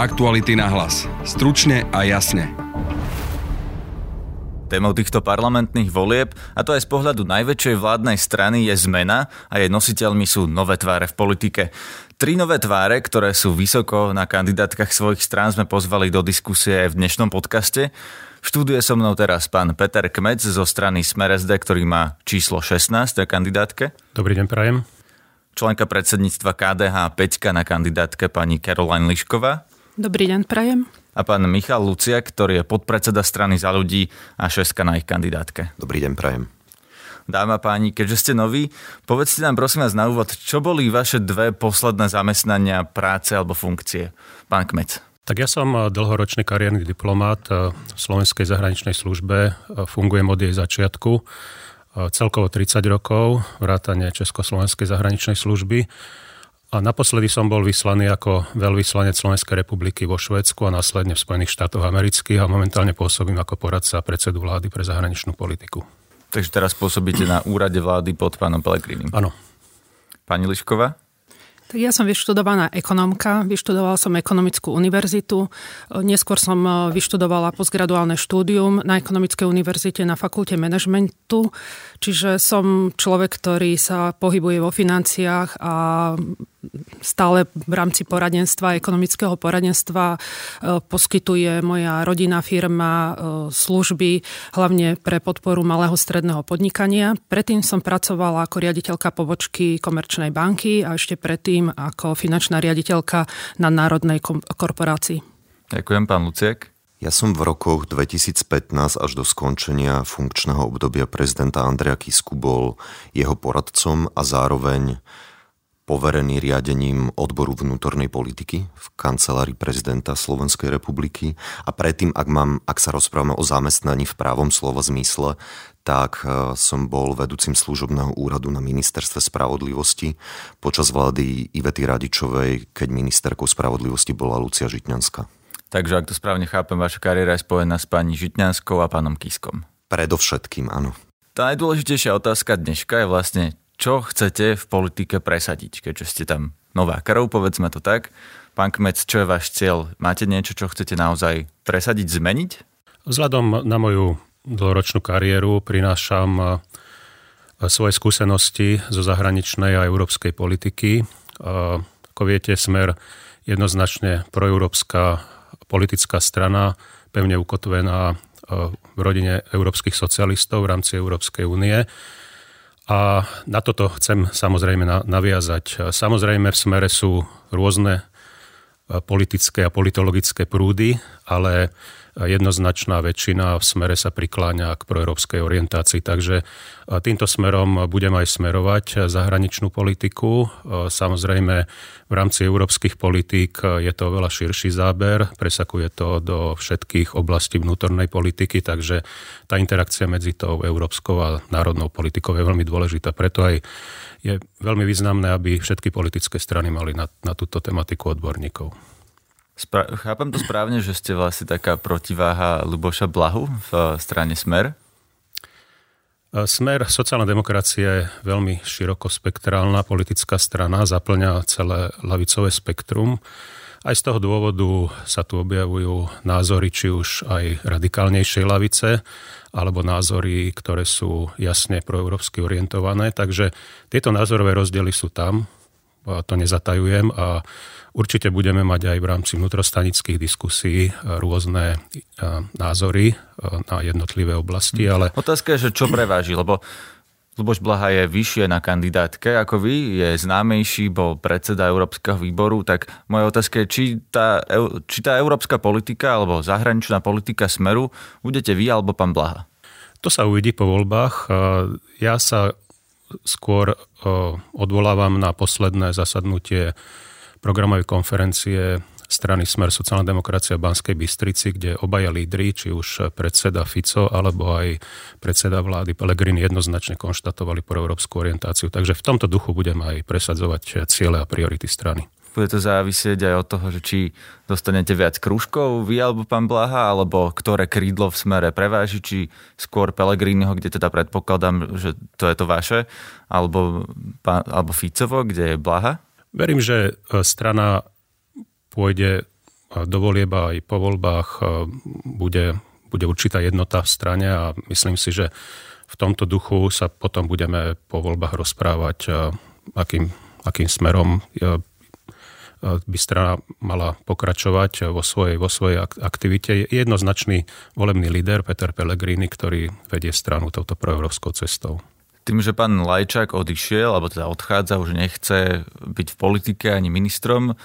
Aktuality na hlas. Stručne a jasne. Témou týchto parlamentných volieb, a to aj z pohľadu najväčšej vládnej strany, je zmena a jej nositeľmi sú nové tváre v politike. Tri nové tváre, ktoré sú vysoko na kandidátkach svojich strán, sme pozvali do diskusie aj v dnešnom podcaste. V štúdiu je so mnou teraz pán Peter Kmec zo strany Smer SD, ktorý má číslo 16 na kandidátke. Dobrý deň, prajem. Členka predsedníctva KDH 5 na kandidátke pani Caroline Lišková. Dobrý deň, prajem. A pán Michal Luciak, ktorý je podpredseda strany za ľudí a šestka na ich kandidátke. Dobrý deň, prajem. Dáma páni, keďže ste noví, povedzte nám prosím vás na úvod, čo boli vaše dve posledné zamestnania, práce alebo funkcie? Pán Kmec. Tak ja som eh, dlhoročný kariérny diplomát eh, v Slovenskej zahraničnej službe, eh, fungujem od jej začiatku, celkovo 30 rokov, vrátane Československej zahraničnej služby. A naposledy som bol vyslaný ako veľvyslanec Slovenskej republiky vo Švédsku a následne v Spojených štátoch amerických a momentálne pôsobím ako poradca predsedu vlády pre zahraničnú politiku. Takže teraz pôsobíte na úrade vlády pod pánom Pelegrinim. Áno. Pani Lišková? Tak ja som vyštudovaná ekonomka, vyštudovala som ekonomickú univerzitu, neskôr som e, vyštudovala postgraduálne štúdium na ekonomickej univerzite na fakulte manažmentu, čiže som človek, ktorý sa pohybuje vo financiách a stále v rámci poradenstva, ekonomického poradenstva e, poskytuje moja rodinná firma e, služby hlavne pre podporu malého stredného podnikania. Predtým som pracovala ako riaditeľka pobočky Komerčnej banky a ešte predtým predtým ako finančná riaditeľka na Národnej korporácii. Ďakujem, pán Luciek. Ja som v rokoch 2015 až do skončenia funkčného obdobia prezidenta Andreja Kisku bol jeho poradcom a zároveň poverený riadením odboru vnútornej politiky v kancelárii prezidenta Slovenskej republiky a predtým, ak, mám, ak sa rozprávame o zamestnaní v právom slova zmysle, tak e, som bol vedúcim služobného úradu na ministerstve spravodlivosti počas vlády Ivety Radičovej, keď ministerkou spravodlivosti bola Lucia Žitňanská. Takže ak to správne chápem, vaša kariéra je spojená s pani Žitňanskou a pánom Kiskom. Predovšetkým, áno. Tá najdôležitejšia otázka dneška je vlastne, čo chcete v politike presadiť, keďže ste tam nová krv, povedzme to tak. Pán Kmec, čo je váš cieľ? Máte niečo, čo chcete naozaj presadiť, zmeniť? Vzhľadom na moju dlhoročnú kariéru prinášam e, svoje skúsenosti zo zahraničnej a európskej politiky. E, ako viete, Smer jednoznačne proeurópska politická strana, pevne ukotvená e, v rodine európskych socialistov v rámci Európskej únie. A na toto chcem samozrejme naviazať. Samozrejme v smere sú rôzne e, politické a politologické prúdy, ale jednoznačná väčšina v smere sa prikláňa k proeurópskej orientácii. Takže týmto smerom budem aj smerovať zahraničnú politiku. Samozrejme v rámci európskych politík je to veľa širší záber, presakuje to do všetkých oblastí vnútornej politiky, takže tá interakcia medzi tou európskou a národnou politikou je veľmi dôležitá. Preto aj je veľmi významné, aby všetky politické strany mali na, na túto tematiku odborníkov. Spra- chápem to správne, že ste vlastne taká protiváha Luboša Blahu v eh, strane Smer? Eh, Smer, sociálna demokracia je veľmi širokospektrálna politická strana, zaplňa celé lavicové spektrum. Aj z toho dôvodu sa tu objavujú názory, či už aj radikálnejšej lavice, alebo názory, ktoré sú jasne proeurópsky orientované. Takže tieto názorové rozdiely sú tam, to nezatajujem a Určite budeme mať aj v rámci vnútrostanických diskusí rôzne e, názory e, na jednotlivé oblasti, ale... Otázka je, že čo preváži, lebo Luboš Blaha je vyššie na kandidátke ako vy, je známejší, bol predseda Európskeho výboru, tak moja otázka je, či tá, či tá európska politika alebo zahraničná politika Smeru budete vy alebo pán Blaha? To sa uvidí po voľbách. Ja sa skôr odvolávam na posledné zasadnutie programovej konferencie strany Smer sociálna demokracia v Banskej Bystrici, kde obaja lídry, či už predseda Fico alebo aj predseda vlády Pellegrini jednoznačne konštatovali pro európsku orientáciu. Takže v tomto duchu budem aj presadzovať ciele a priority strany. Bude to závisieť aj od toho, že či dostanete viac krúžkov vy alebo pán Blaha, alebo ktoré krídlo v smere preváži, či skôr Pellegriniho, kde teda predpokladám, že to je to vaše, alebo, alebo Ficovo, kde je Blaha? Verím, že e, strana pôjde do volieb aj po voľbách bude, bude určitá jednota v strane a myslím si, že v tomto duchu sa potom budeme po voľbách rozprávať, akým, akým smerom by strana mala pokračovať vo svojej, vo svojej aktivite. Je jednoznačný volebný líder Peter Pellegrini, ktorý vedie stranu touto proeurópskou cestou. Tým, že pán Lajčák odišiel, alebo teda odchádza, už nechce byť v politike ani ministrom,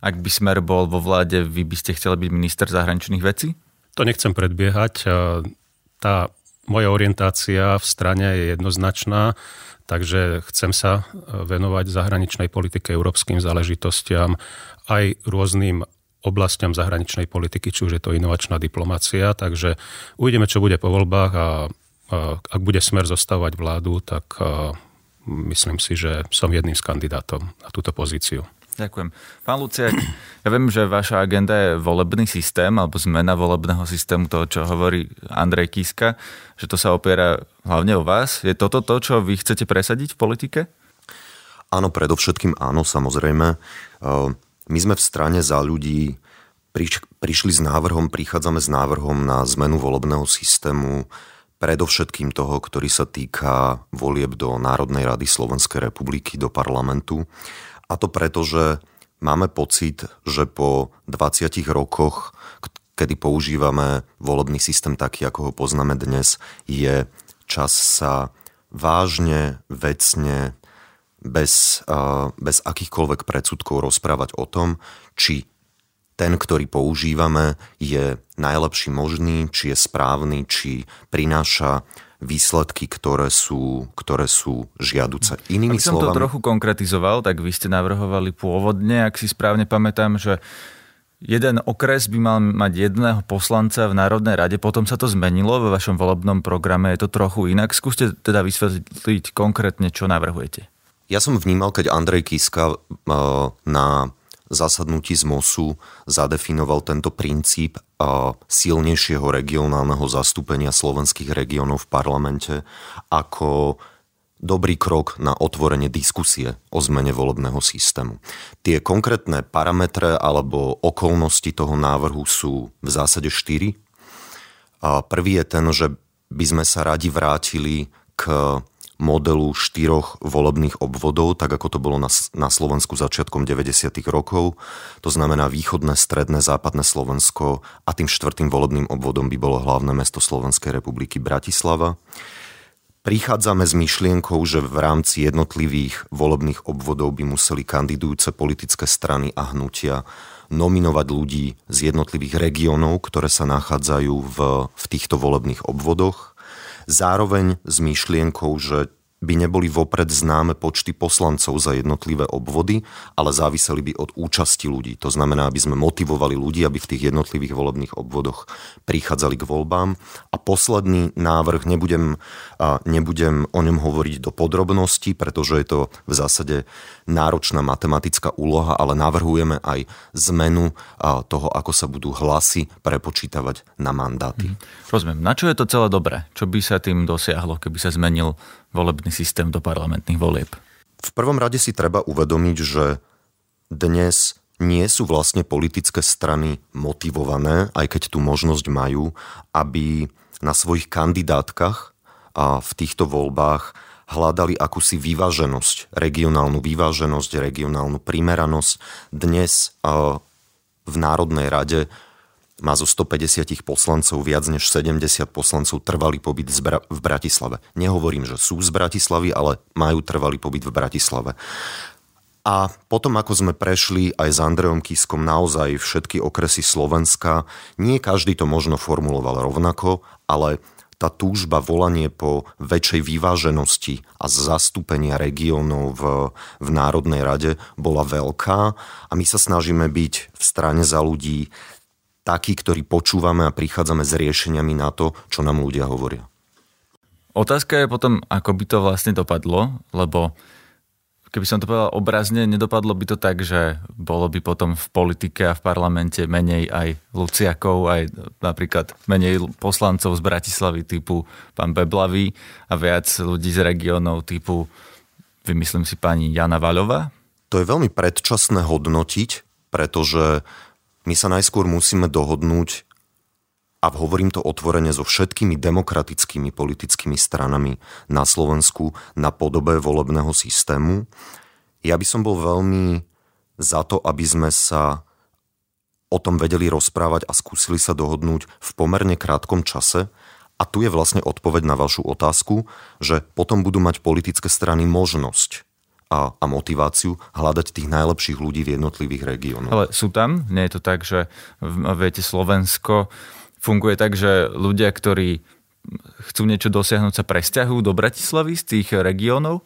ak by smer bol vo vláde, vy by ste chceli byť minister zahraničných vecí? To nechcem predbiehať. Tá moja orientácia v strane je jednoznačná. Takže chcem sa e, venovať zahraničnej politike, európskym záležitostiam, aj rôznym oblastiam zahraničnej politiky, či už je to inovačná diplomácia. Takže uvidíme, čo bude po voľbách a, a ak bude smer zostávať vládu, tak a, myslím si, že som jedným z kandidátov na túto pozíciu. Ďakujem. Pán Luciak, ja viem, že vaša agenda je volebný systém alebo zmena volebného systému toho, čo hovorí Andrej Kiska, že to sa opiera hlavne o vás. Je toto to, čo vy chcete presadiť v politike? Áno, predovšetkým áno, samozrejme. My sme v strane za ľudí prišli s návrhom, prichádzame s návrhom na zmenu volebného systému predovšetkým toho, ktorý sa týka volieb do Národnej rady Slovenskej republiky, do parlamentu. A to preto, že máme pocit, že po 20 rokoch, kedy používame volebný systém taký, ako ho poznáme dnes, je čas sa vážne, vecne, bez, bez akýchkoľvek predsudkov rozprávať o tom, či ten, ktorý používame, je najlepší možný, či je správny, či prináša výsledky, ktoré sú, ktoré sú žiaduce. Inými Aby som slovami... to trochu konkretizoval, tak vy ste navrhovali pôvodne, ak si správne pamätám, že jeden okres by mal mať jedného poslanca v Národnej rade, potom sa to zmenilo vo vašom volebnom programe, je to trochu inak. Skúste teda vysvetliť konkrétne, čo navrhujete. Ja som vnímal, keď Andrej Kiska eh, na zasadnutí z MOSu zadefinoval tento princíp silnejšieho regionálneho zastúpenia slovenských regiónov v parlamente ako dobrý krok na otvorenie diskusie o zmene volebného systému. Tie konkrétne parametre alebo okolnosti toho návrhu sú v zásade štyri. Prvý je ten, že by sme sa radi vrátili k modelu štyroch volebných obvodov, tak ako to bolo na, na Slovensku začiatkom 90. rokov. To znamená východné, stredné, západné Slovensko a tým štvrtým volebným obvodom by bolo hlavné mesto Slovenskej republiky Bratislava. Prichádzame s myšlienkou, že v rámci jednotlivých volebných obvodov by museli kandidujúce politické strany a hnutia nominovať ľudí z jednotlivých regiónov, ktoré sa nachádzajú v, v týchto volebných obvodoch zároveň s myšlienkou, že by neboli vopred známe počty poslancov za jednotlivé obvody, ale záviseli by od účasti ľudí. To znamená, aby sme motivovali ľudí, aby v tých jednotlivých volebných obvodoch prichádzali k voľbám. A posledný návrh, nebudem, nebudem o ňom hovoriť do podrobností, pretože je to v zásade náročná matematická úloha, ale navrhujeme aj zmenu toho, ako sa budú hlasy prepočítavať na mandáty. Mhm. Rozumiem. Na čo je to celé dobré? Čo by sa tým dosiahlo, keby sa zmenil volebný systém do parlamentných volieb? V prvom rade si treba uvedomiť, že dnes nie sú vlastne politické strany motivované, aj keď tú možnosť majú, aby na svojich kandidátkach a v týchto voľbách hľadali akúsi vyváženosť, regionálnu vyváženosť, regionálnu primeranosť. Dnes v Národnej rade má zo 150 poslancov viac než 70 poslancov trvalý pobyt v Bratislave. Nehovorím, že sú z Bratislavy, ale majú trvalý pobyt v Bratislave. A potom, ako sme prešli aj s Andrejom Kiskom naozaj všetky okresy Slovenska, nie každý to možno formuloval rovnako, ale tá túžba, volanie po väčšej vyváženosti a zastúpenia regiónov v, v Národnej rade bola veľká a my sa snažíme byť v strane za ľudí takí, ktorí počúvame a prichádzame s riešeniami na to, čo nám ľudia hovoria. Otázka je potom, ako by to vlastne dopadlo, lebo keby som to povedal obrazne, nedopadlo by to tak, že bolo by potom v politike a v parlamente menej aj Luciakov, aj napríklad menej poslancov z Bratislavy typu pán Beblavý a viac ľudí z regiónov typu, vymyslím si pani Jana Vaľová? To je veľmi predčasné hodnotiť, pretože My sa najskôr musíme dohodnúť a hovorím to otvorene so všetkými demokratickými politickými stranami na Slovensku na podobe volebného systému. Ja by som bol veľmi za to, aby sme sa o tom vedeli rozprávať a skúsili sa dohodnúť v pomerne krátkom čase. A tu je vlastne odpoveď na vašu otázku, že potom budú mať politické strany možnosť a, a motiváciu hľadať tých najlepších ľudí v jednotlivých regiónoch. Ale sú tam? Nie je to tak, že viete, Slovensko funguje tak, že ľudia, ktorí chcú niečo dosiahnuť, sa presťahujú do Bratislavy z tých regiónov?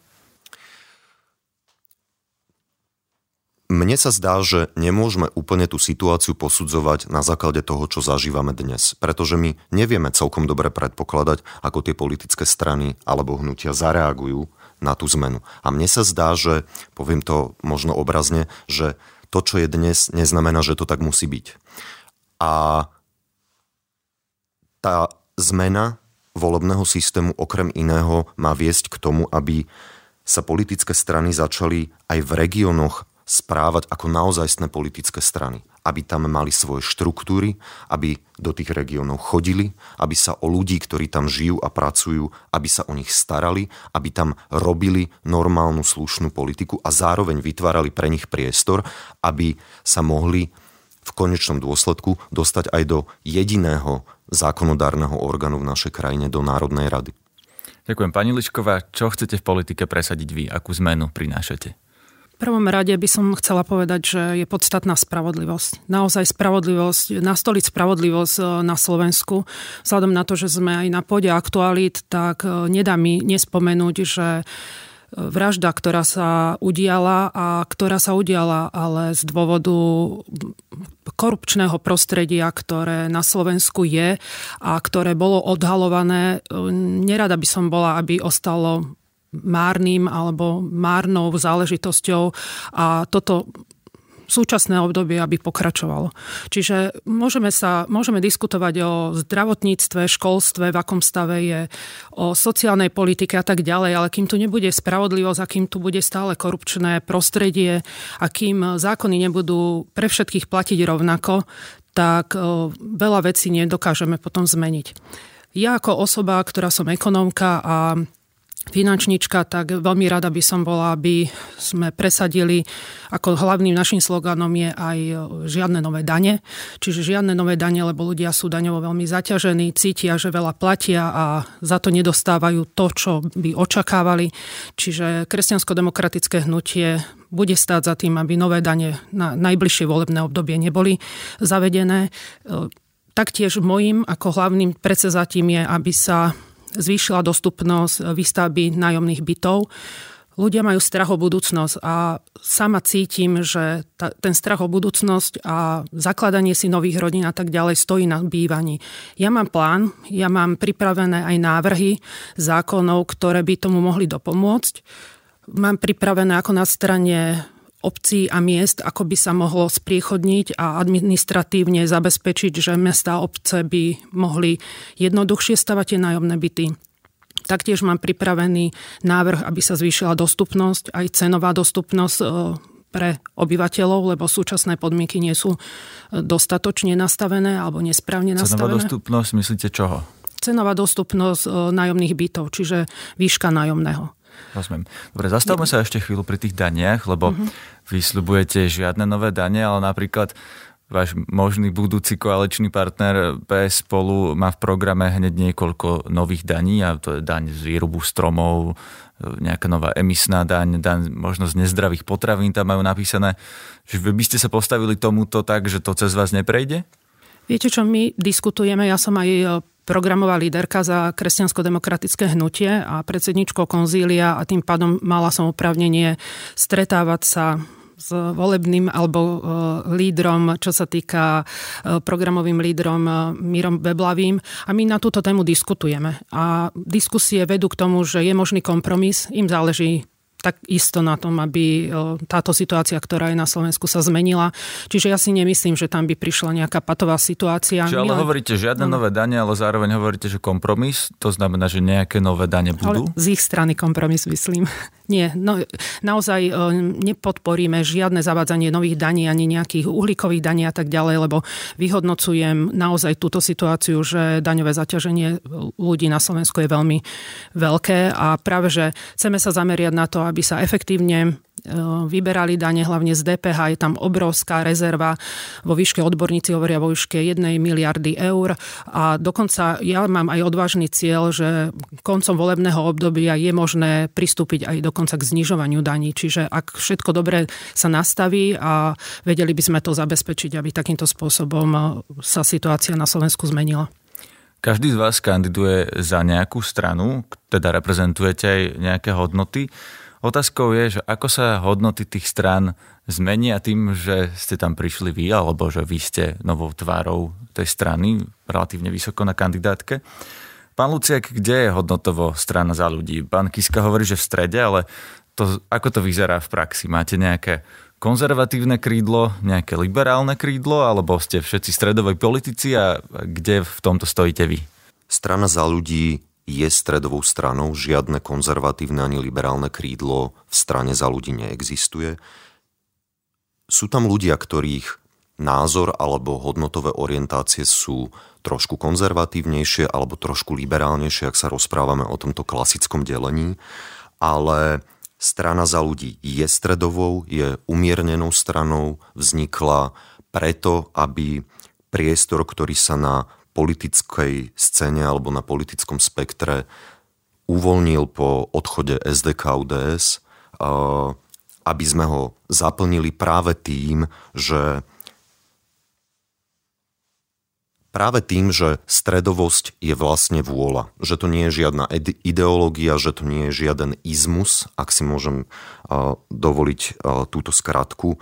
Mne sa zdá, že nemôžeme úplne tú situáciu posudzovať na základe toho, čo zažívame dnes, pretože my nevieme celkom dobre predpokladať, ako tie politické strany alebo hnutia zareagujú na tú zmenu. A mne sa zdá, že, poviem to možno obrazne, že to, čo je dnes, neznamená, že to tak musí byť. A tá zmena volebného systému okrem iného má viesť k tomu, aby sa politické strany začali aj v regiónoch správať ako naozajstné politické strany. Aby tam mali svoje štruktúry, aby do tých regiónov chodili, aby sa o ľudí, ktorí tam žijú a pracujú, aby sa o nich starali, aby tam robili normálnu slušnú politiku a zároveň vytvárali pre nich priestor, aby sa mohli v konečnom dôsledku dostať aj do jediného zákonodárneho orgánu v našej krajine, do Národnej rady. Ďakujem. Pani Ličková, čo chcete v politike presadiť vy? Akú zmenu prinášate? Prvom rade by som chcela povedať, že je podstatná spravodlivosť. Naozaj spravodlivosť, nastoliť spravodlivosť e, na Slovensku. Vzhľadom na to, že sme aj na pôde aktualít, tak e, nedá mi nespomenúť, že vražda, ktorá sa udiala a ktorá sa udiala ale z dôvodu korupčného prostredia, ktoré na Slovensku je a ktoré bolo odhalované. Nerada by som bola, aby ostalo márnym alebo márnou záležitosťou a toto súčasné obdobie, aby pokračovalo. Čiže môžeme, sa, môžeme diskutovať o zdravotníctve, školstve, v akom stave je, o sociálnej politike a tak ďalej, ale kým tu nebude spravodlivosť a kým tu bude stále korupčné prostredie a kým zákony nebudú pre všetkých platiť rovnako, tak veľa vecí nedokážeme potom zmeniť. Ja ako osoba, ktorá som ekonómka a finančnička, tak veľmi rada by som bola, aby sme presadili, ako hlavným našim sloganom je aj žiadne nové dane. Čiže žiadne nové dane, lebo ľudia sú daňovo veľmi zaťažení, cítia, že veľa platia a za to nedostávajú to, čo by očakávali. Čiže kresťansko-demokratické hnutie bude stáť za tým, aby nové dane na najbližšie volebné obdobie neboli zavedené. Taktiež môjim ako hlavným predsezatím je, aby sa zvýšila dostupnosť výstavby nájomných bytov. Ľudia majú strach o budúcnosť a sama cítim, že ta, ten strach o budúcnosť a zakladanie si nových rodín a tak ďalej stojí na bývaní. Ja mám plán, ja mám pripravené aj návrhy zákonov, ktoré by tomu mohli dopomôcť. Mám pripravené ako na strane obcí a miest, ako by sa mohlo spriechodniť a administratívne zabezpečiť, že mesta a obce by mohli jednoduchšie stavať tie nájomné byty. Taktiež mám pripravený návrh, aby sa zvýšila dostupnosť, aj cenová dostupnosť e, pre obyvateľov, lebo súčasné podmienky nie sú e, dostatočne nastavené alebo nesprávne nastavené. Cenová dostupnosť myslíte čoho? Cenová dostupnosť e, nájomných bytov, čiže výška nájomného. Rozumiem. Dobre, zastavme sa ešte chvíľu pri tých daniach, lebo uh-huh. vy slibujete žiadne nové dane, ale napríklad váš možný budúci koaličný partner PS spolu má v programe hneď niekoľko nových daní a to je daň z výrubu stromov, nejaká nová emisná daň, daň možno z nezdravých potravín tam majú napísané. Že vy by ste sa postavili tomuto tak, že to cez vás neprejde? Viete, čo my diskutujeme? Ja som aj programová líderka za kresťansko-demokratické hnutie a predsedničkou konzília a tým pádom mala som oprávnenie stretávať sa s volebným alebo e, lídrom, čo sa týka e, programovým lídrom e, Mírom Beblavým a my na túto tému diskutujeme. A diskusie vedú k tomu, že je možný kompromis, im záleží tak isto na tom, aby táto situácia, ktorá je na Slovensku, sa zmenila. Čiže ja si nemyslím, že tam by prišla nejaká patová situácia. Čiže ale len... hovoríte žiadne no. nové dane, ale zároveň hovoríte, že kompromis, to znamená, že nejaké nové dane budú? Ale z ich strany kompromis, myslím. Nie, no, naozaj nepodporíme žiadne zavádzanie nových daní ani nejakých uhlíkových daní a tak ďalej, lebo vyhodnocujem naozaj túto situáciu, že daňové zaťaženie ľudí na Slovensku je veľmi veľké a práve, že chceme sa zameriať na to, aby sa efektívne e, vyberali dane, hlavne z DPH. Je tam obrovská rezerva vo výške, odborníci hovoria vo výške 1 miliardy eur a dokonca ja mám aj odvážny cieľ, že koncom volebného obdobia je možné pristúpiť aj dokonca k znižovaniu daní. Čiže ak všetko dobre sa nastaví a vedeli by sme to zabezpečiť, aby takýmto spôsobom e, sa situácia na Slovensku zmenila. Každý z vás kandiduje za nejakú stranu, teda reprezentujete aj nejaké hodnoty. Otázkou je, že ako sa hodnoty tých strán zmenia tým, že ste tam prišli vy, alebo že vy ste novou tvárou tej strany, relatívne vysoko na kandidátke. Pán Luciak, kde je hodnotovo strana za ľudí? Pán Kiska hovorí, že v strede, ale to, ako to vyzerá v praxi? Máte nejaké konzervatívne krídlo, nejaké liberálne krídlo, alebo ste všetci stredovej politici a kde v tomto stojíte vy? Strana za ľudí je stredovou stranou, žiadne konzervatívne ani liberálne krídlo v strane za ľudí neexistuje. Sú tam ľudia, ktorých názor alebo hodnotové orientácie sú trošku konzervatívnejšie alebo trošku liberálnejšie, ak sa rozprávame o tomto klasickom delení, ale Strana za ľudí je stredovou, je umiernenou stranou, vznikla preto, aby priestor, ktorý sa na politickej scéne alebo na politickom spektre uvoľnil po odchode SDK UDS, aby sme ho zaplnili práve tým, že práve tým, že stredovosť je vlastne vôľa. Že to nie je žiadna ideológia, že to nie je žiaden izmus, ak si môžem dovoliť túto skratku.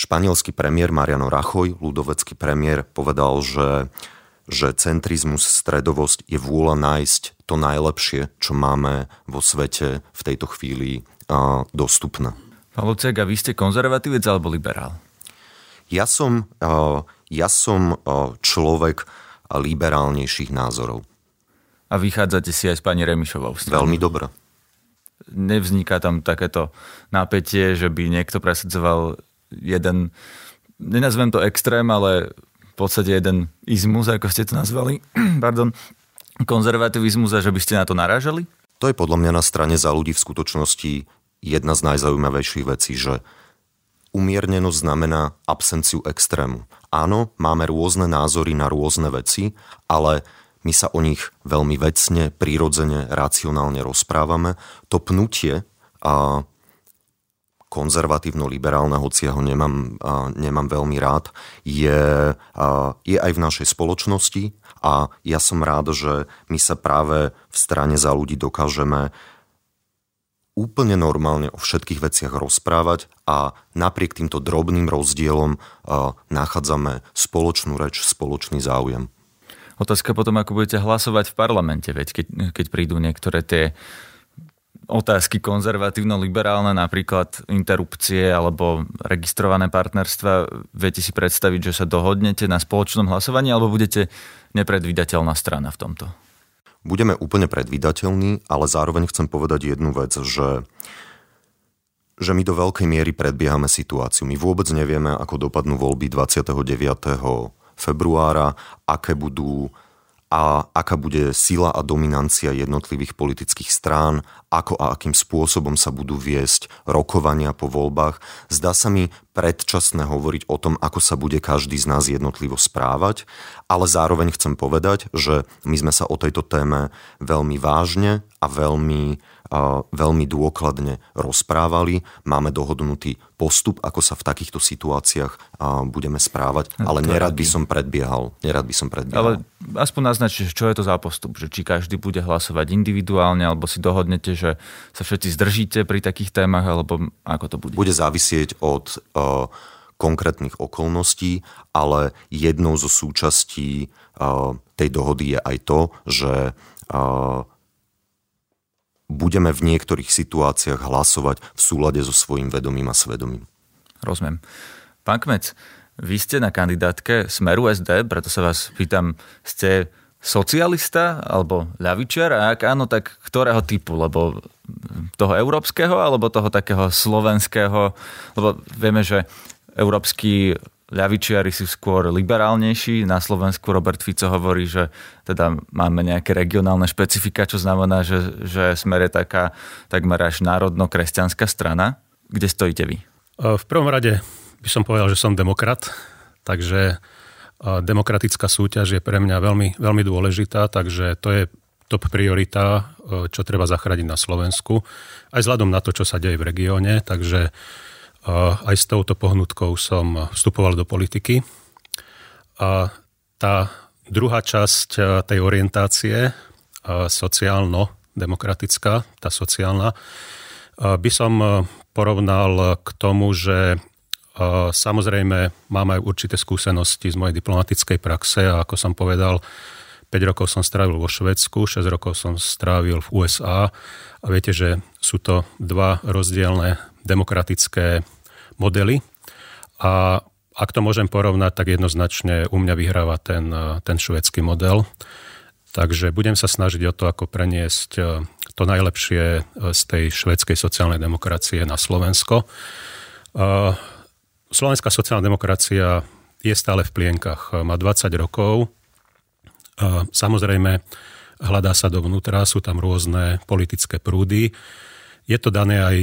Španielský premiér Mariano Rajoy, ľudovecký premiér, povedal, že, že centrizmus, stredovosť je vôľa nájsť to najlepšie, čo máme vo svete v tejto chvíli uh, dostupné. Pán Luciak, a vy ste konzervatívec alebo liberál? Ja som... Ja som človek liberálnejších názorov. A vychádzate si aj s pani Remišovou? Veľmi dobre. Nevzniká tam takéto napätie, že by niekto presadzoval jeden, nenazvem to extrém, ale v podstate jeden izmus, ako ste to nazvali, pardon, konzervativizmus a že by ste na to narážali? To je podľa mňa na strane za ľudí v skutočnosti jedna z najzaujímavejších vecí, že umiernenosť znamená absenciu extrému. Áno, máme rôzne názory na rôzne veci, ale my sa o nich veľmi vecne, prírodzene, racionálne rozprávame. To pnutie a konzervatívno-liberálne, hoci ja ho nemám, nemám veľmi rád, je, je aj v našej spoločnosti a ja som rád, že my sa práve v strane za ľudí dokážeme úplne normálne o všetkých veciach rozprávať a napriek týmto drobným rozdielom nachádzame spoločnú reč, spoločný záujem. Otázka potom, ako budete hlasovať v parlamente, veď keď, keď prídu niektoré tie otázky konzervatívno-liberálne, napríklad interrupcie alebo registrované partnerstva, viete si predstaviť, že sa dohodnete na spoločnom hlasovaní alebo budete nepredvídateľná strana v tomto? budeme úplne predvydateľní, ale zároveň chcem povedať jednu vec, že že my do veľkej miery predbiehame situáciu. My vôbec nevieme, ako dopadnú voľby 29. februára, aké budú a aká bude sila a dominancia jednotlivých politických strán, ako a akým spôsobom sa budú viesť rokovania po voľbách. Zdá sa mi predčasné hovoriť o tom, ako sa bude každý z nás jednotlivo správať, ale zároveň chcem povedať, že my sme sa o tejto téme veľmi vážne a veľmi veľmi dôkladne rozprávali. Máme dohodnutý postup, ako sa v takýchto situáciách budeme správať, ale nerad by som predbiehal. Nerad by som predbiehal. Ale aspoň naznačte, čo je to za postup, že či každý bude hlasovať individuálne, alebo si dohodnete, že sa všetci zdržíte pri takých témach, alebo ako to bude? Bude závisieť od konkrétnych okolností, ale jednou zo súčastí tej dohody je aj to, že budeme v niektorých situáciách hlasovať v súlade so svojím vedomím a svedomím. Rozumiem. Pán Kmec, vy ste na kandidátke Smeru SD, preto sa vás pýtam, ste socialista alebo ľavičiar a ak áno, tak ktorého typu? Lebo toho európskeho alebo toho takého slovenského? Lebo vieme, že európsky ľavičiari sú skôr liberálnejší. Na Slovensku Robert Fico hovorí, že teda máme nejaké regionálne špecifika, čo znamená, že, že Smer je taká takmer až národno-kresťanská strana. Kde stojíte vy? V prvom rade by som povedal, že som demokrat, takže demokratická súťaž je pre mňa veľmi, veľmi dôležitá, takže to je top priorita, čo treba zachrániť na Slovensku, aj vzhľadom na to, čo sa deje v regióne, takže aj s touto pohnutkou som vstupoval do politiky. A tá druhá časť tej orientácie, sociálno-demokratická, tá sociálna, by som porovnal k tomu, že samozrejme mám aj určité skúsenosti z mojej diplomatickej praxe a ako som povedal, 5 rokov som strávil vo Švedsku, 6 rokov som strávil v USA a viete, že sú to dva rozdielne demokratické modely a ak to môžem porovnať, tak jednoznačne u mňa vyhráva ten, ten švedský model. Takže budem sa snažiť o to, ako preniesť e, to najlepšie e, z tej švedskej sociálnej demokracie na Slovensko. E, Slovenská sociálna demokracia je stále v plienkach. Má 20 rokov, Samozrejme, hľadá sa dovnútra, sú tam rôzne politické prúdy. Je to dané aj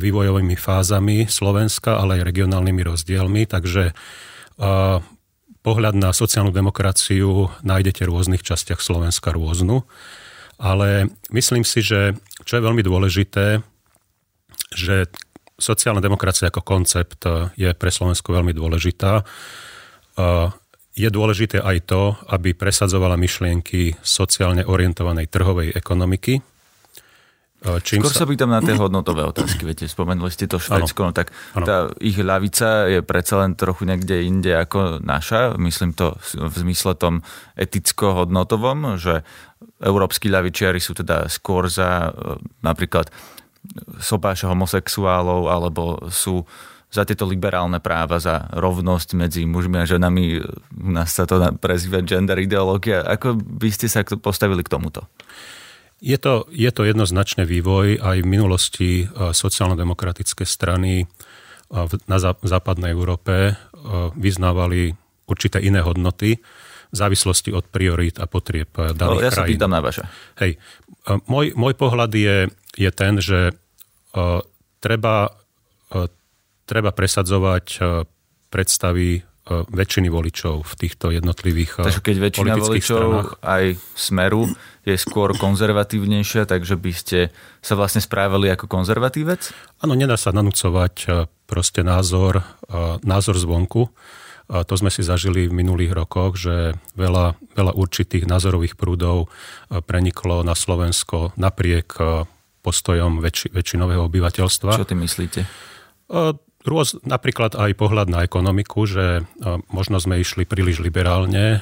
vývojovými fázami Slovenska, ale aj regionálnymi rozdielmi, takže pohľad na sociálnu demokraciu nájdete v rôznych častiach Slovenska rôznu. Ale myslím si, že čo je veľmi dôležité, že sociálna demokracia ako koncept je pre Slovensko veľmi dôležitá je dôležité aj to, aby presadzovala myšlienky sociálne orientovanej trhovej ekonomiky. Čím Skôr sa... sa pýtam na tie hodnotové otázky. Viete, spomenuli ste to Švedsko, no tak ano. tá ich ľavica je predsa len trochu niekde inde ako naša. Myslím to v zmysle tom eticko-hodnotovom, že európsky ľavičiari sú teda skôr za e, napríklad sobáša homosexuálov alebo sú za tieto liberálne práva, za rovnosť medzi mužmi a ženami. U nás sa to prezýva gender ideológia. Ako by ste sa postavili k tomuto? Je to, je to jednoznačný vývoj. Aj v minulosti e, sociálno-demokratické strany e, na západnej Európe e, vyznávali určité iné hodnoty v závislosti od priorít a potrieb daných no, ja krajín. Ja sa pýtam na vaše. Hej, môj, môj pohľad je, je ten, že treba treba presadzovať predstavy väčšiny voličov v týchto jednotlivých e, Takže keď väčšina voličov stranách. aj Smeru je skôr konzervatívnejšia, takže by ste sa vlastne správali ako konzervatívec? Áno, nedá sa nanúcovať proste názor, názor zvonku. To sme si zažili v minulých rokoch, že veľa, veľa určitých názorových prúdov preniklo na Slovensko napriek postojom väčši, väčšinového obyvateľstva. Čo ty myslíte? Rôz, napríklad aj pohľad na ekonomiku, že e, možno sme išli príliš liberálne e,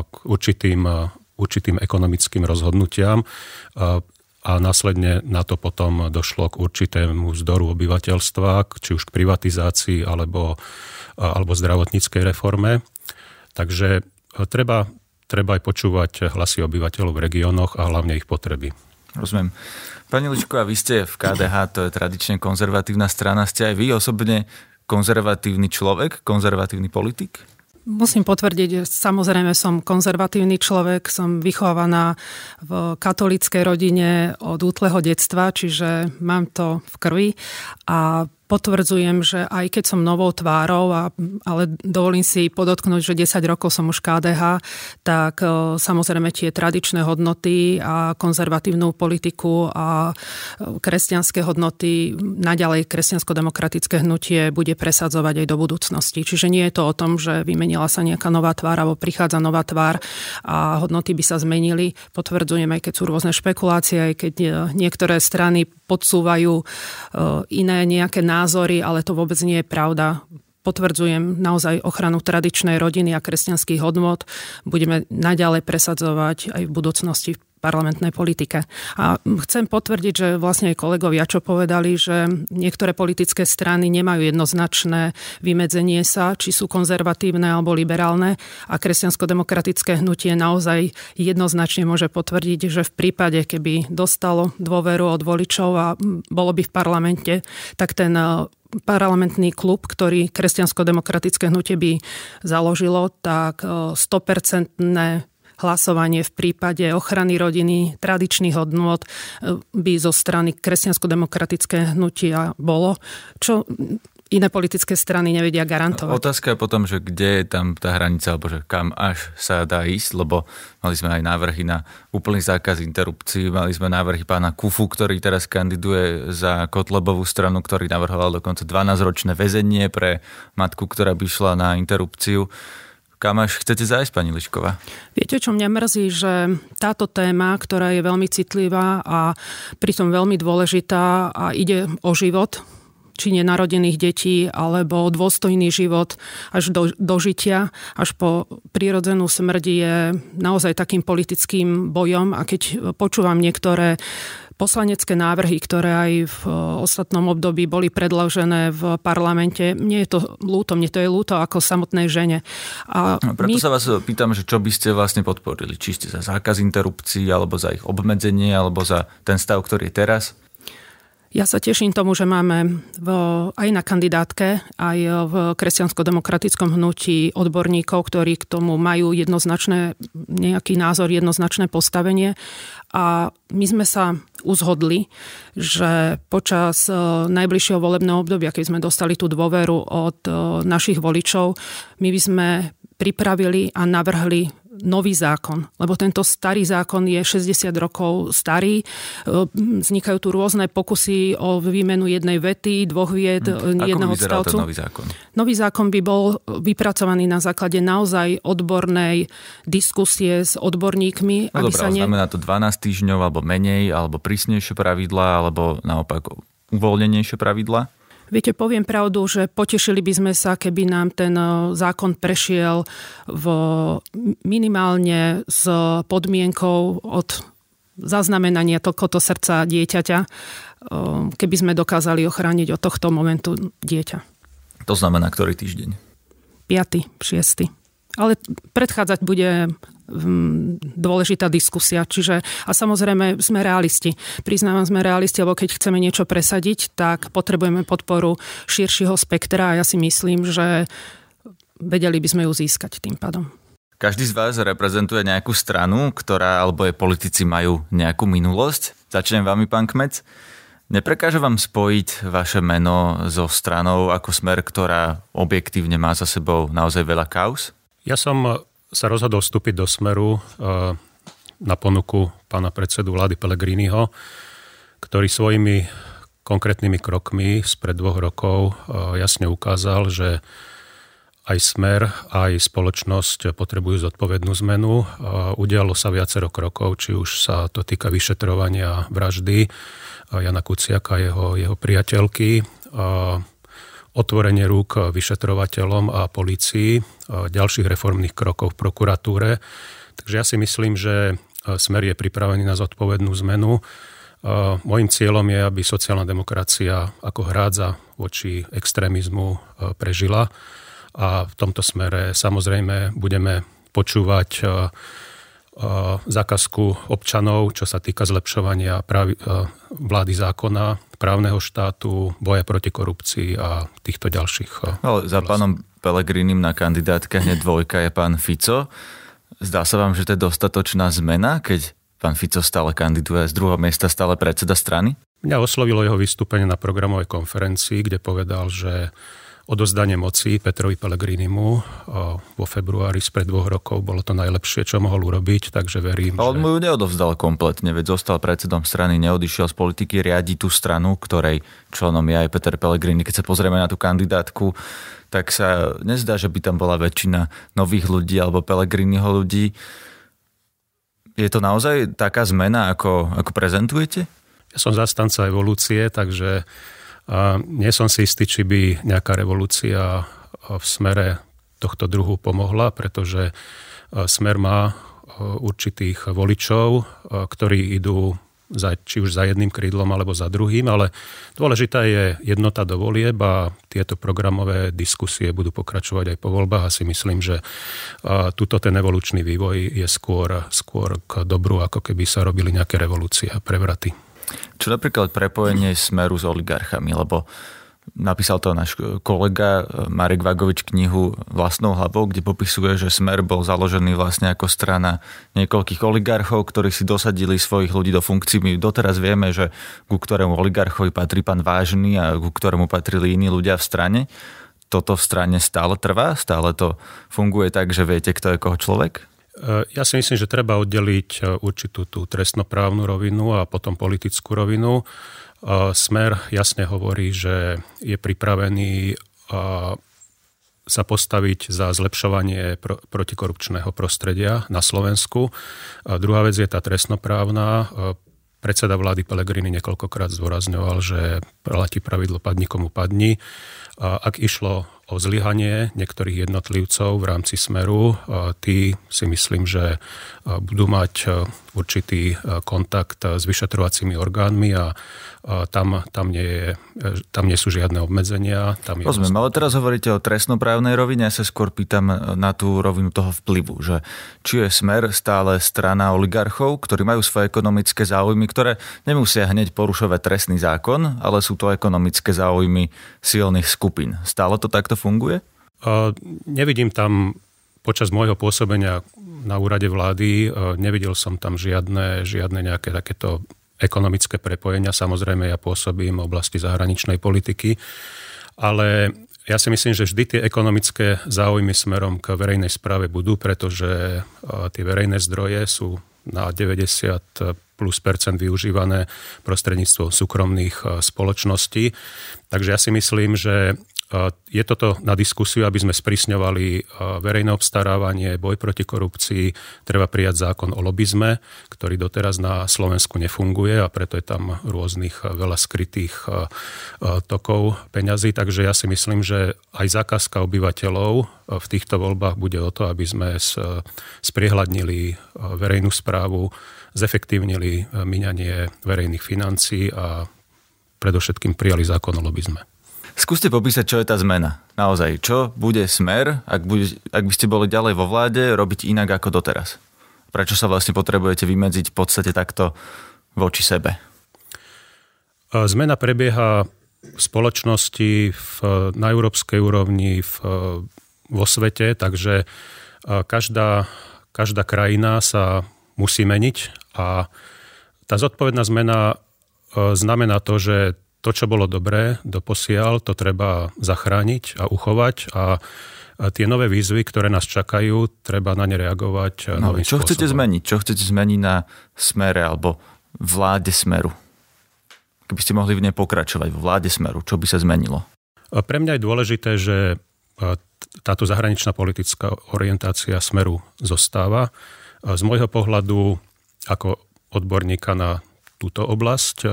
k určitým, e, určitým ekonomickým rozhodnutiam a následne na to potom došlo k určitému vzdoru obyvateľstva, či už k privatizácii alebo, alebo zdravotníckej reforme. Takže treba, treba aj počúvať hlasy obyvateľov v regiónoch a hlavne ich potreby. Rozumiem. Pani Ličko, a vy ste v KDH, to je tradične konzervatívna strana. Ste aj vy osobne konzervatívny človek, konzervatívny politik? Musím potvrdiť, že samozrejme som konzervatívny človek, som vychovaná v katolíckej rodine od útleho detstva, čiže mám to v krvi a potvrdzujem, že aj keď som novou tvárou, a, ale dovolím si podotknúť, že 10 rokov som už KDH, tak e, samozrejme tie tradičné hodnoty a konzervatívnu politiku a e, kresťanské hodnoty, naďalej kresťansko-demokratické hnutie bude presadzovať aj do budúcnosti. Čiže nie je to o tom, že vymenila sa nejaká nová tvár alebo prichádza nová tvár a hodnoty by sa zmenili. Potvrdzujem aj keď sú rôzne špekulácie, aj keď e, niektoré strany podsúvajú iné nejaké názory názory, ale to vôbec nie je pravda potvrdzujem naozaj ochranu tradičnej rodiny a kresťanských hodnot. Budeme naďalej presadzovať aj v budúcnosti parlamentnej politike. A chcem potvrdiť, že vlastne aj kolegovia, čo povedali, že niektoré politické strany nemajú jednoznačné vymedzenie sa, či sú konzervatívne alebo liberálne a kresťansko-demokratické hnutie naozaj jednoznačne môže potvrdiť, že v prípade, keby dostalo dôveru od voličov a bolo by v parlamente, tak ten e, parlamentný klub, ktorý kresťansko-demokratické hnutie by založilo, tak 100% e, hlasovanie v prípade ochrany rodiny, tradičných hodnôt e, by zo strany kresťansko-demokratické hnutia bolo, čo iné politické strany nevedia garantovať. Otázka je potom, že kde je tam tá hranica, alebo že kam až sa dá ísť, lebo mali sme aj návrhy na úplný zákaz interrupcií, mali sme návrhy pána Kufu, ktorý teraz kandiduje za Kotlebovú stranu, ktorý navrhoval dokonca 12-ročné väzenie pre matku, ktorá by šla na interrupciu. Kam až chcete zájsť, pani Lišková? Viete, čo mňa mrzí, že táto téma, ktorá je veľmi citlivá a pritom veľmi dôležitá a ide o život, či nenarodených detí, alebo dôstojný život až do, do žitia, až po prírodzenú smrť je naozaj takým politickým bojom. A keď počúvam niektoré poslanecké návrhy, ktoré aj v ostatnom období boli predložené v parlamente. Mne je to ľúto, mne to je ľúto ako samotnej žene. A no, preto my... sa vás pýtam, že čo by ste vlastne podporili? Či ste za zákaz interrupcií, alebo za ich obmedzenie, alebo za ten stav, ktorý je teraz? Ja sa teším tomu, že máme v, aj na kandidátke, aj v kresťansko-demokratickom hnutí odborníkov, ktorí k tomu majú jednoznačné, nejaký názor, jednoznačné postavenie. A my sme sa uzhodli, že počas e, najbližšieho volebného obdobia, keď sme dostali tú dôveru od e, našich voličov, my by sme pripravili a navrhli nový zákon, lebo tento starý zákon je 60 rokov starý. E, vznikajú tu rôzne pokusy o výmenu jednej vety, dvoch vied, hmm. jedného odstavcu. nový zákon? Nový zákon by bol vypracovaný na základe naozaj odbornej diskusie s odborníkmi. No dobré, sa ne... znamená to 12 týždňov alebo menej, alebo prísnejšie pravidlá, alebo naopak uvoľnenejšie pravidlá? Viete, poviem pravdu, že potešili by sme sa, keby nám ten e, zákon prešiel v minimálne s podmienkou od zaznamenania toľkoto srdca dieťaťa, e, keby sme dokázali ochrániť od tohto momentu dieťa. To znamená ktorý týždeň? 5. 6 ale predchádzať bude dôležitá diskusia. Čiže, a samozrejme sme realisti. Priznávam, sme realisti, lebo keď chceme niečo presadiť, tak potrebujeme podporu širšieho spektra a ja si myslím, že vedeli by sme ju získať tým pádom. Každý z vás reprezentuje nejakú stranu, ktorá alebo je politici majú nejakú minulosť. Začnem vami, pán Kmec. Neprekáže vám spojiť vaše meno so stranou ako smer, ktorá objektívne má za sebou naozaj veľa kaus? Ja som sa rozhodol vstúpiť do Smeru eh, na ponuku pána predsedu vlády Pellegriniho, ktorý svojimi konkrétnymi krokmi spred dvoch rokov eh, jasne ukázal, že aj smer, aj spoločnosť potrebujú zodpovednú zmenu. Eh, udialo sa viacero krokov, či už sa to týka vyšetrovania vraždy Jana Kuciaka a jeho, jeho priateľky, otvorenie rúk vyšetrovateľom a policii, ďalších reformných krokov v prokuratúre. Takže ja si myslím, že Smer je pripravený na zodpovednú zmenu. Mojím cieľom je, aby sociálna demokracia ako hrádza voči extrémizmu prežila a v tomto smere samozrejme budeme počúvať zákazku občanov, čo sa týka zlepšovania pravi, vlády zákona, právneho štátu, boja proti korupcii a týchto ďalších. Ale za pánom Pelegrinim na kandidátke hneď dvojka je pán Fico. Zdá sa vám, že to je dostatočná zmena, keď pán Fico stále kandiduje z druhého miesta, stále predseda strany? Mňa oslovilo jeho vystúpenie na programovej konferencii, kde povedal, že odozdanie moci Petrovi Pellegrinimu vo februári spred dvoch rokov bolo to najlepšie, čo mohol urobiť, takže verím, A on že... mu ju neodovzdal kompletne, veď zostal predsedom strany, neodišiel z politiky, riadi tú stranu, ktorej členom je aj Peter Pellegrini. Keď sa pozrieme na tú kandidátku, tak sa nezdá, že by tam bola väčšina nových ľudí alebo Pellegriniho ľudí. Je to naozaj taká zmena, ako, ako prezentujete? Ja som zastanca evolúcie, takže a nie som si istý, či by nejaká revolúcia v smere tohto druhu pomohla, pretože smer má určitých voličov, ktorí idú za, či už za jedným krídlom alebo za druhým, ale dôležitá je jednota do volieb a tieto programové diskusie budú pokračovať aj po voľbách a si myslím, že tuto ten evolučný vývoj je skôr, skôr k dobru, ako keby sa robili nejaké revolúcie a prevraty. Čo napríklad prepojenie smeru s oligarchami, lebo Napísal to náš kolega Marek Vagovič knihu vlastnou hlavou, kde popisuje, že Smer bol založený vlastne ako strana niekoľkých oligarchov, ktorí si dosadili svojich ľudí do funkcií. My doteraz vieme, že ku ktorému oligarchovi patrí pán Vážny a ku ktorému patrili iní ľudia v strane. Toto v strane stále trvá? Stále to funguje tak, že viete, kto je koho človek? E, ja si myslím, že treba oddeliť e, určitú tú trestnoprávnu rovinu a potom politickú rovinu. Smer jasne hovorí, že je pripravený sa postaviť za zlepšovanie protikorupčného prostredia na Slovensku. A druhá vec je tá trestnoprávna. Predseda vlády Pelegrini niekoľkokrát zdôrazňoval, že platí pravidlo padni komu padni. A ak išlo o zlyhanie niektorých jednotlivcov v rámci Smeru. Tí si myslím, že budú mať určitý kontakt s vyšetrovacími orgánmi a tam, tam, nie, je, tam nie sú žiadne obmedzenia. Tam je Rozumiem, ale teraz hovoríte o trestnoprávnej rovine, ja sa skôr pýtam na tú rovinu toho vplyvu, že či je Smer stále strana oligarchov, ktorí majú svoje ekonomické záujmy, ktoré nemusia hneď porušovať trestný zákon, ale sú to ekonomické záujmy silných skupín. Stále to takto funguje? Uh, nevidím tam počas môjho pôsobenia na úrade vlády, nevidel som tam žiadne, žiadne nejaké takéto ekonomické prepojenia. Samozrejme, ja pôsobím v oblasti zahraničnej politiky, ale ja si myslím, že vždy tie ekonomické záujmy smerom k verejnej správe budú, pretože tie verejné zdroje sú na 90 plus percent využívané prostredníctvom súkromných spoločností. Takže ja si myslím, že je toto na diskusiu, aby sme sprísňovali verejné obstarávanie, boj proti korupcii. Treba prijať zákon o lobizme, ktorý doteraz na Slovensku nefunguje a preto je tam rôznych veľa skrytých tokov peňazí. Takže ja si myslím, že aj zákazka obyvateľov v týchto voľbách bude o to, aby sme spriehľadnili verejnú správu, zefektívnili minanie verejných financií a predovšetkým prijali zákon o lobizme. Skúste popísať, čo je tá zmena. Naozaj, čo bude smer, ak, bude, ak by ste boli ďalej vo vláde, robiť inak ako doteraz? Prečo sa vlastne potrebujete vymedziť v podstate takto voči sebe? Zmena prebieha v spoločnosti, v, na európskej úrovni, v, vo svete, takže každá, každá krajina sa musí meniť a tá zodpovedná zmena znamená to, že to, čo bolo dobré doposiaľ, to treba zachrániť a uchovať a tie nové výzvy, ktoré nás čakajú, treba na ne reagovať no, Čo spôsobom. chcete zmeniť? Čo chcete zmeniť na smere alebo vláde smeru? Keby ste mohli v nej pokračovať, v vláde smeru, čo by sa zmenilo? Pre mňa je dôležité, že táto zahraničná politická orientácia smeru zostáva. Z môjho pohľadu ako odborníka na túto oblasť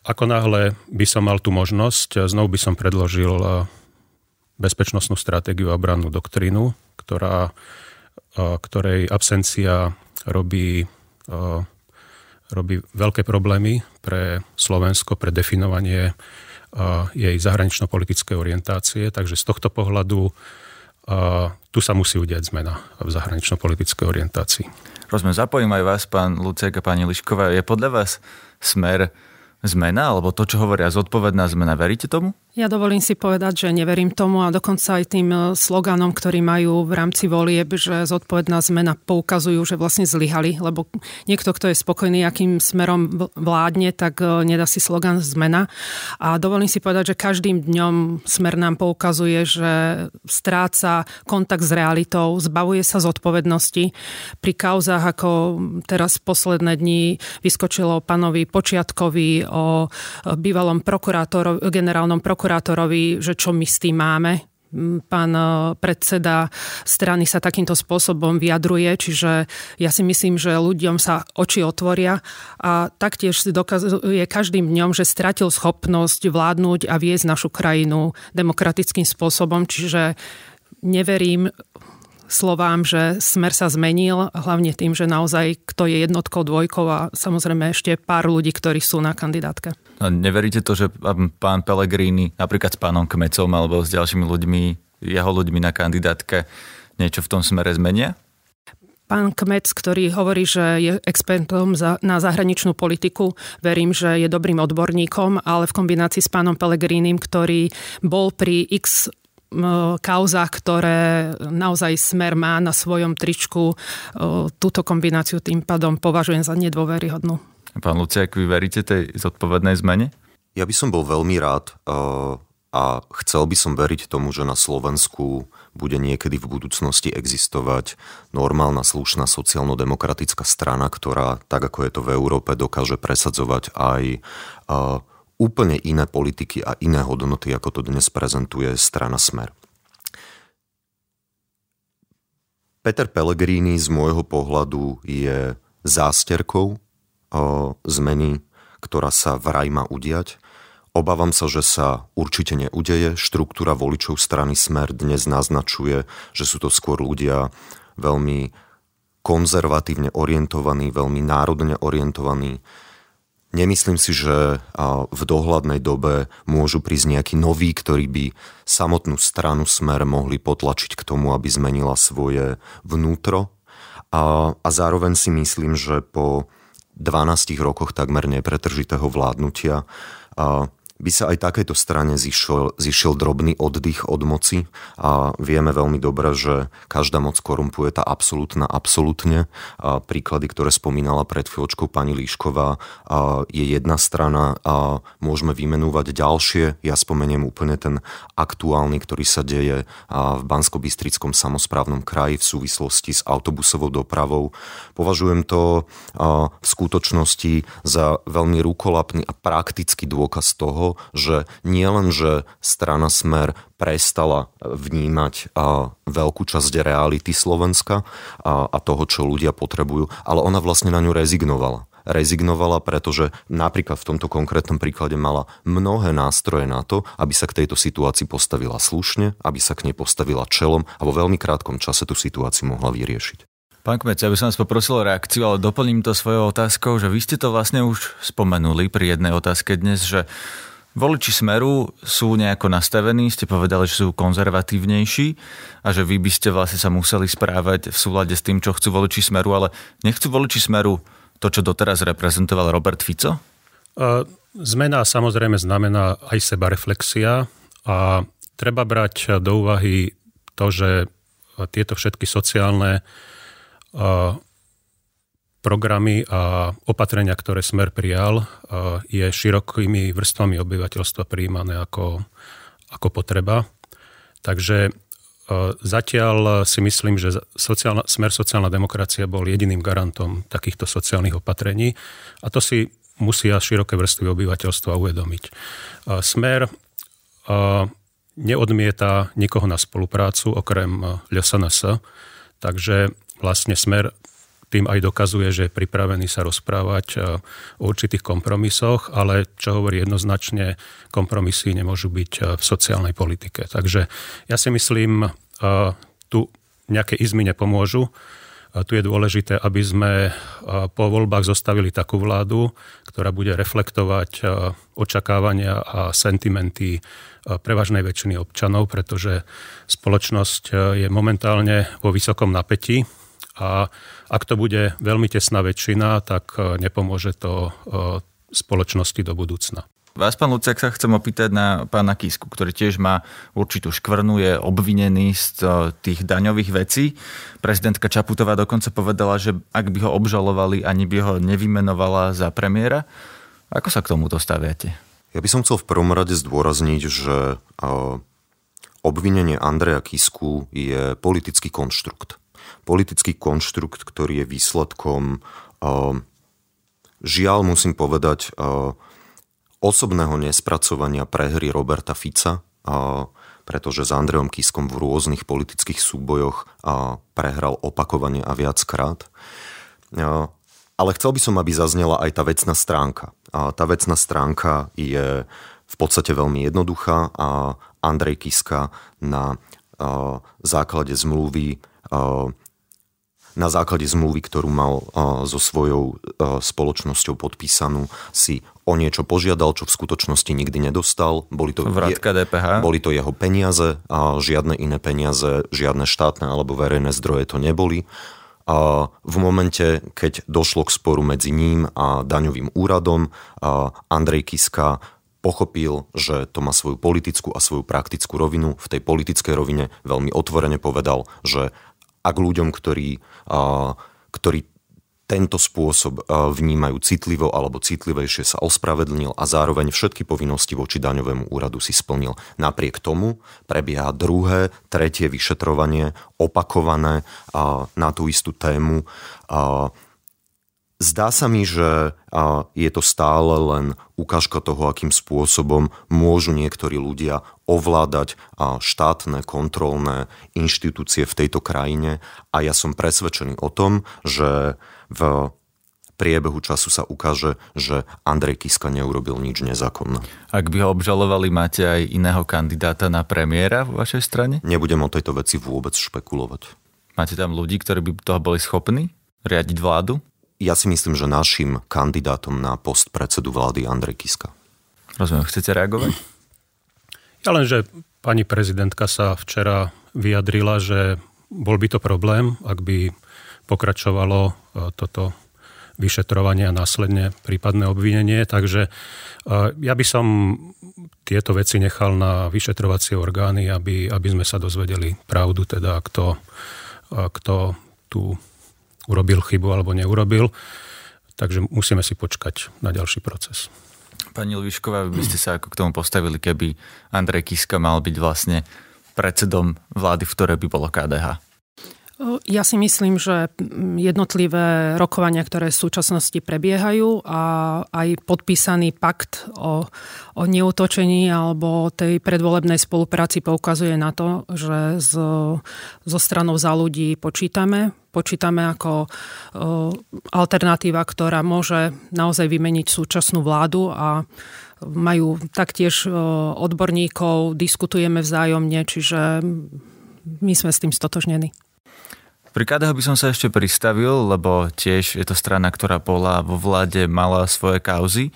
ako náhle by som mal tú možnosť, znovu by som predložil bezpečnostnú stratégiu a obrannú doktrínu, ktorá, ktorej absencia robí, robí veľké problémy pre Slovensko, pre definovanie jej zahranično-politickej orientácie. Takže z tohto pohľadu tu sa musí udiať zmena v zahranično-politickej orientácii. Rozumiem, zapojím aj vás, pán Lucek a pani Lišková. Je podľa vás smer zmena, alebo to, čo hovoria zodpovedná zmena, veríte tomu? Ja dovolím si povedať, že neverím tomu a dokonca aj tým e, sloganom, ktorí majú v rámci volieb, že zodpovedná zmena poukazujú, že vlastne zlyhali, lebo niekto, kto je spokojný, akým smerom vládne, tak e, nedá si slogan zmena. A dovolím si povedať, že každým dňom smer nám poukazuje, že stráca kontakt s realitou, zbavuje sa zodpovednosti. Pri kauzách, ako teraz posledné dni vyskočilo pánovi Počiatkovi o bývalom prokurátorovi, generálnom prokurátorovi, prokurátorovi, že čo my s tým máme. Mm, pán e, predseda strany sa takýmto spôsobom vyjadruje, čiže ja si myslím, že ľuďom sa oči otvoria a taktiež si dokazuje každým dňom, že stratil schopnosť vládnuť a viesť našu krajinu demokratickým spôsobom, čiže neverím slovám, že smer sa zmenil, hlavne tým, že naozaj kto je jednotkou, dvojkou a samozrejme ešte pár ľudí, ktorí sú na kandidátke. A neveríte to, že pán Pellegrini napríklad s pánom Kmecom alebo s ďalšími ľuďmi, jeho ľuďmi na kandidátke niečo v tom smere zmenia? Pán Kmec, ktorý hovorí, že je expertom za, na zahraničnú politiku, verím, že je dobrým odborníkom, ale v kombinácii s pánom Pelegrínim, ktorý bol pri x kauzách, ktoré naozaj smer má na svojom tričku, túto kombináciu tým pádom považujem za nedôveryhodnú. Pán Luciak, vy veríte tej zodpovednej zmene? Ja by som bol veľmi rád a chcel by som veriť tomu, že na Slovensku bude niekedy v budúcnosti existovať normálna, slušná sociálno-demokratická strana, ktorá, tak ako je to v Európe, dokáže presadzovať aj úplne iné politiky a iné hodnoty, ako to dnes prezentuje strana Smer. Peter Pellegrini z môjho pohľadu je zásterkou zmeny, ktorá sa vraj má udiať Obávam sa, že sa určite neudeje. Štruktúra voličov strany Smer dnes naznačuje, že sú to skôr ľudia veľmi konzervatívne orientovaní, veľmi národne orientovaní. Nemyslím si, že v dohľadnej dobe môžu prísť nejakí noví, ktorí by samotnú stranu Smer mohli potlačiť k tomu, aby zmenila svoje vnútro. A, a zároveň si myslím, že po 12 rokoch takmer nepretržitého vládnutia a by sa aj takéto strane zišiel, zišiel drobný oddych od moci a vieme veľmi dobre, že každá moc korumpuje tá absolútna absolútne. A príklady, ktoré spomínala pred chvíľočkou pani Líšková, a je jedna strana a môžeme vymenúvať ďalšie. Ja spomeniem úplne ten aktuálny, ktorý sa deje v Bansko-Bystrickom samozprávnom kraji v súvislosti s autobusovou dopravou. Považujem to v skutočnosti za veľmi rukolapný a praktický dôkaz toho, že nie len, že strana Smer prestala vnímať veľkú časť reality Slovenska a toho, čo ľudia potrebujú, ale ona vlastne na ňu rezignovala rezignovala, pretože napríklad v tomto konkrétnom príklade mala mnohé nástroje na to, aby sa k tejto situácii postavila slušne, aby sa k nej postavila čelom a vo veľmi krátkom čase tú situáciu mohla vyriešiť. Pán Kmec, ja by som vás poprosil o reakciu, ale doplním to svojou otázkou, že vy ste to vlastne už spomenuli pri jednej otázke dnes, že Voliči Smeru sú nejako nastavení, ste povedali, že sú konzervatívnejší a že vy by ste vlastne sa museli správať v súlade s tým, čo chcú voliči Smeru, ale nechcú voliči Smeru to, čo doteraz reprezentoval Robert Fico? Zmena samozrejme znamená aj seba reflexia a treba brať do úvahy to, že tieto všetky sociálne programy a opatrenia, ktoré Smer prijal, je širokými vrstvami obyvateľstva prijímané ako, ako potreba. Takže zatiaľ si myslím, že sociálna, Smer sociálna demokracia bol jediným garantom takýchto sociálnych opatrení a to si musia široké vrstvy obyvateľstva uvedomiť. Smer neodmieta nikoho na spoluprácu okrem LSNS, takže vlastne Smer tým aj dokazuje, že je pripravený sa rozprávať e, o určitých kompromisoch, ale čo hovorí jednoznačne, kompromisy nemôžu byť e, v sociálnej politike. Takže ja si myslím, e, tu nejaké izmy nepomôžu. Tu je dôležité, aby sme po voľbách zostavili takú vládu, ktorá bude reflektovať očakávania a sentimenty prevažnej väčšiny občanov, pretože spoločnosť je momentálne vo vysokom napätí a ak to bude veľmi tesná väčšina, tak e, nepomôže to e, spoločnosti do budúcna. Vás, pán Luciak, sa chcem opýtať na pána Kisku, ktorý tiež má určitú škvrnu, je obvinený z e, tých daňových vecí. Prezidentka Čaputová dokonca povedala, že ak by ho obžalovali, ani by ho nevymenovala za premiéra. Ako sa k tomuto staviate? Ja by som chcel v prvom rade zdôrazniť, že obvinenie Andreja Kisku je politický konštrukt politický konštrukt, ktorý je výsledkom žiaľ musím povedať osobného nespracovania prehry Roberta Fica, pretože s Andreom Kiskom v rôznych politických súbojoch prehral opakovane a viackrát. Ale chcel by som, aby zaznela aj tá vecná stránka. Tá vecná stránka je v podstate veľmi jednoduchá a Andrej Kiska na základe zmluvy na základe zmluvy, ktorú mal so svojou spoločnosťou podpísanú, si o niečo požiadal, čo v skutočnosti nikdy nedostal. Boli to, Vrátka DPH. Boli to jeho peniaze a žiadne iné peniaze, žiadne štátne alebo verejné zdroje to neboli. A v momente, keď došlo k sporu medzi ním a daňovým úradom, Andrej Kiska pochopil, že to má svoju politickú a svoju praktickú rovinu. V tej politickej rovine veľmi otvorene povedal, že ak ľuďom, ktorí, ktorí tento spôsob vnímajú citlivo alebo citlivejšie sa ospravedlnil a zároveň všetky povinnosti voči daňovému úradu si splnil. Napriek tomu prebieha druhé, tretie vyšetrovanie opakované na tú istú tému Zdá sa mi, že je to stále len ukážka toho, akým spôsobom môžu niektorí ľudia ovládať štátne kontrolné inštitúcie v tejto krajine a ja som presvedčený o tom, že v priebehu času sa ukáže, že Andrej Kiska neurobil nič nezákonné. Ak by ho obžalovali, máte aj iného kandidáta na premiéra vo vašej strane? Nebudem o tejto veci vôbec špekulovať. Máte tam ľudí, ktorí by toho boli schopní riadiť vládu? Ja si myslím, že našim kandidátom na post predsedu vlády Andrej Kiska. Rozumiem, chcete reagovať? Ja len, že pani prezidentka sa včera vyjadrila, že bol by to problém, ak by pokračovalo e, toto vyšetrovanie a následne prípadné obvinenie. Takže e, ja by som tieto veci nechal na vyšetrovacie orgány, aby, aby sme sa dozvedeli pravdu, teda kto, kto tú urobil chybu alebo neurobil. Takže musíme si počkať na ďalší proces. Pani Lvišková, vy by ste sa ako k tomu postavili, keby Andrej Kiska mal byť vlastne predsedom vlády, v ktorej by bolo KDH? Ja si myslím, že jednotlivé rokovania, ktoré v súčasnosti prebiehajú a aj podpísaný pakt o, o neutočení alebo tej predvolebnej spolupráci poukazuje na to, že zo, zo stranou za ľudí počítame. Počítame ako alternatíva, ktorá môže naozaj vymeniť súčasnú vládu a majú taktiež odborníkov, diskutujeme vzájomne, čiže my sme s tým stotožnení. Pri KDH by som sa ešte pristavil, lebo tiež je to strana, ktorá bola vo vláde, mala svoje kauzy.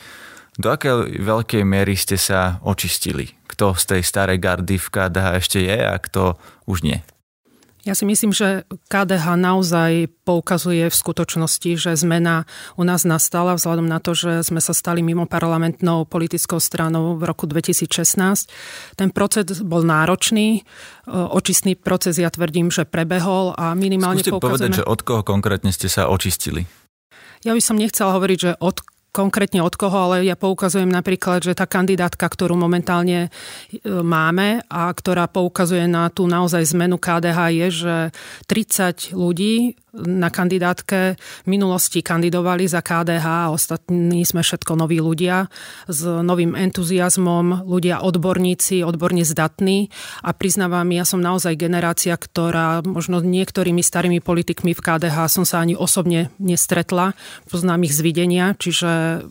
Do akej veľkej miery ste sa očistili? Kto z tej starej gardy v KDH ešte je a kto už nie? Ja si myslím, že KDH naozaj poukazuje v skutočnosti, že zmena u nás nastala vzhľadom na to, že sme sa stali mimo parlamentnou politickou stranou v roku 2016. Ten proces bol náročný, očistný proces ja tvrdím, že prebehol a minimálne Skúste poukazujeme... povedať, že od koho konkrétne ste sa očistili? Ja by som nechcela hovoriť, že od konkrétne od koho, ale ja poukazujem napríklad, že tá kandidátka, ktorú momentálne e, máme a ktorá poukazuje na tú naozaj zmenu KDH je, že 30 ľudí na kandidátke v minulosti kandidovali za KDH a ostatní sme všetko noví ľudia s novým entuziasmom, ľudia odborníci, odborne zdatní. A priznávam, ja som naozaj generácia, ktorá možno niektorými starými politikmi v KDH som sa ani osobne nestretla, poznám ich z videnia, čiže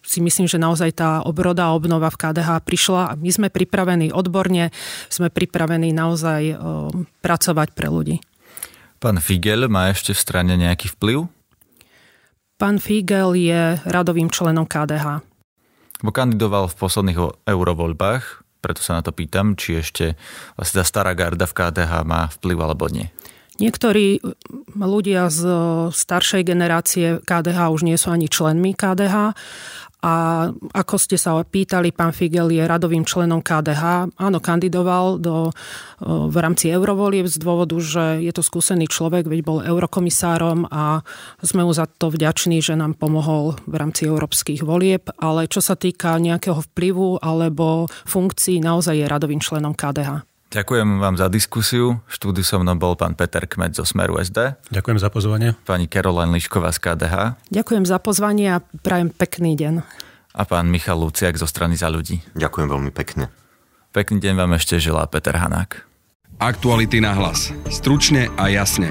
si myslím, že naozaj tá obroda a obnova v KDH prišla a my sme pripravení odborne, sme pripravení naozaj pracovať pre ľudí. Pán Figel má ešte v strane nejaký vplyv? Pán Figel je radovým členom KDH. Bo kandidoval v posledných eurovoľbách, preto sa na to pýtam, či ešte vlastne tá stará garda v KDH má vplyv alebo nie. Niektorí ľudia z staršej generácie KDH už nie sú ani členmi KDH a ako ste sa pýtali, pán Figel je radovým členom KDH. Áno, kandidoval do, v rámci eurovolieb z dôvodu, že je to skúsený človek, veď bol eurokomisárom a sme mu za to vďační, že nám pomohol v rámci európskych volieb. Ale čo sa týka nejakého vplyvu alebo funkcií, naozaj je radovým členom KDH. Ďakujem vám za diskusiu. V štúdiu so mnou bol pán Peter Kmet zo Smeru SD. Ďakujem za pozvanie. Pani Caroline Lišková z KDH. Ďakujem za pozvanie a prajem pekný deň. A pán Michal Luciak zo strany za ľudí. Ďakujem veľmi pekne. Pekný deň vám ešte želá Peter Hanák. Aktuality na hlas. Stručne a jasne.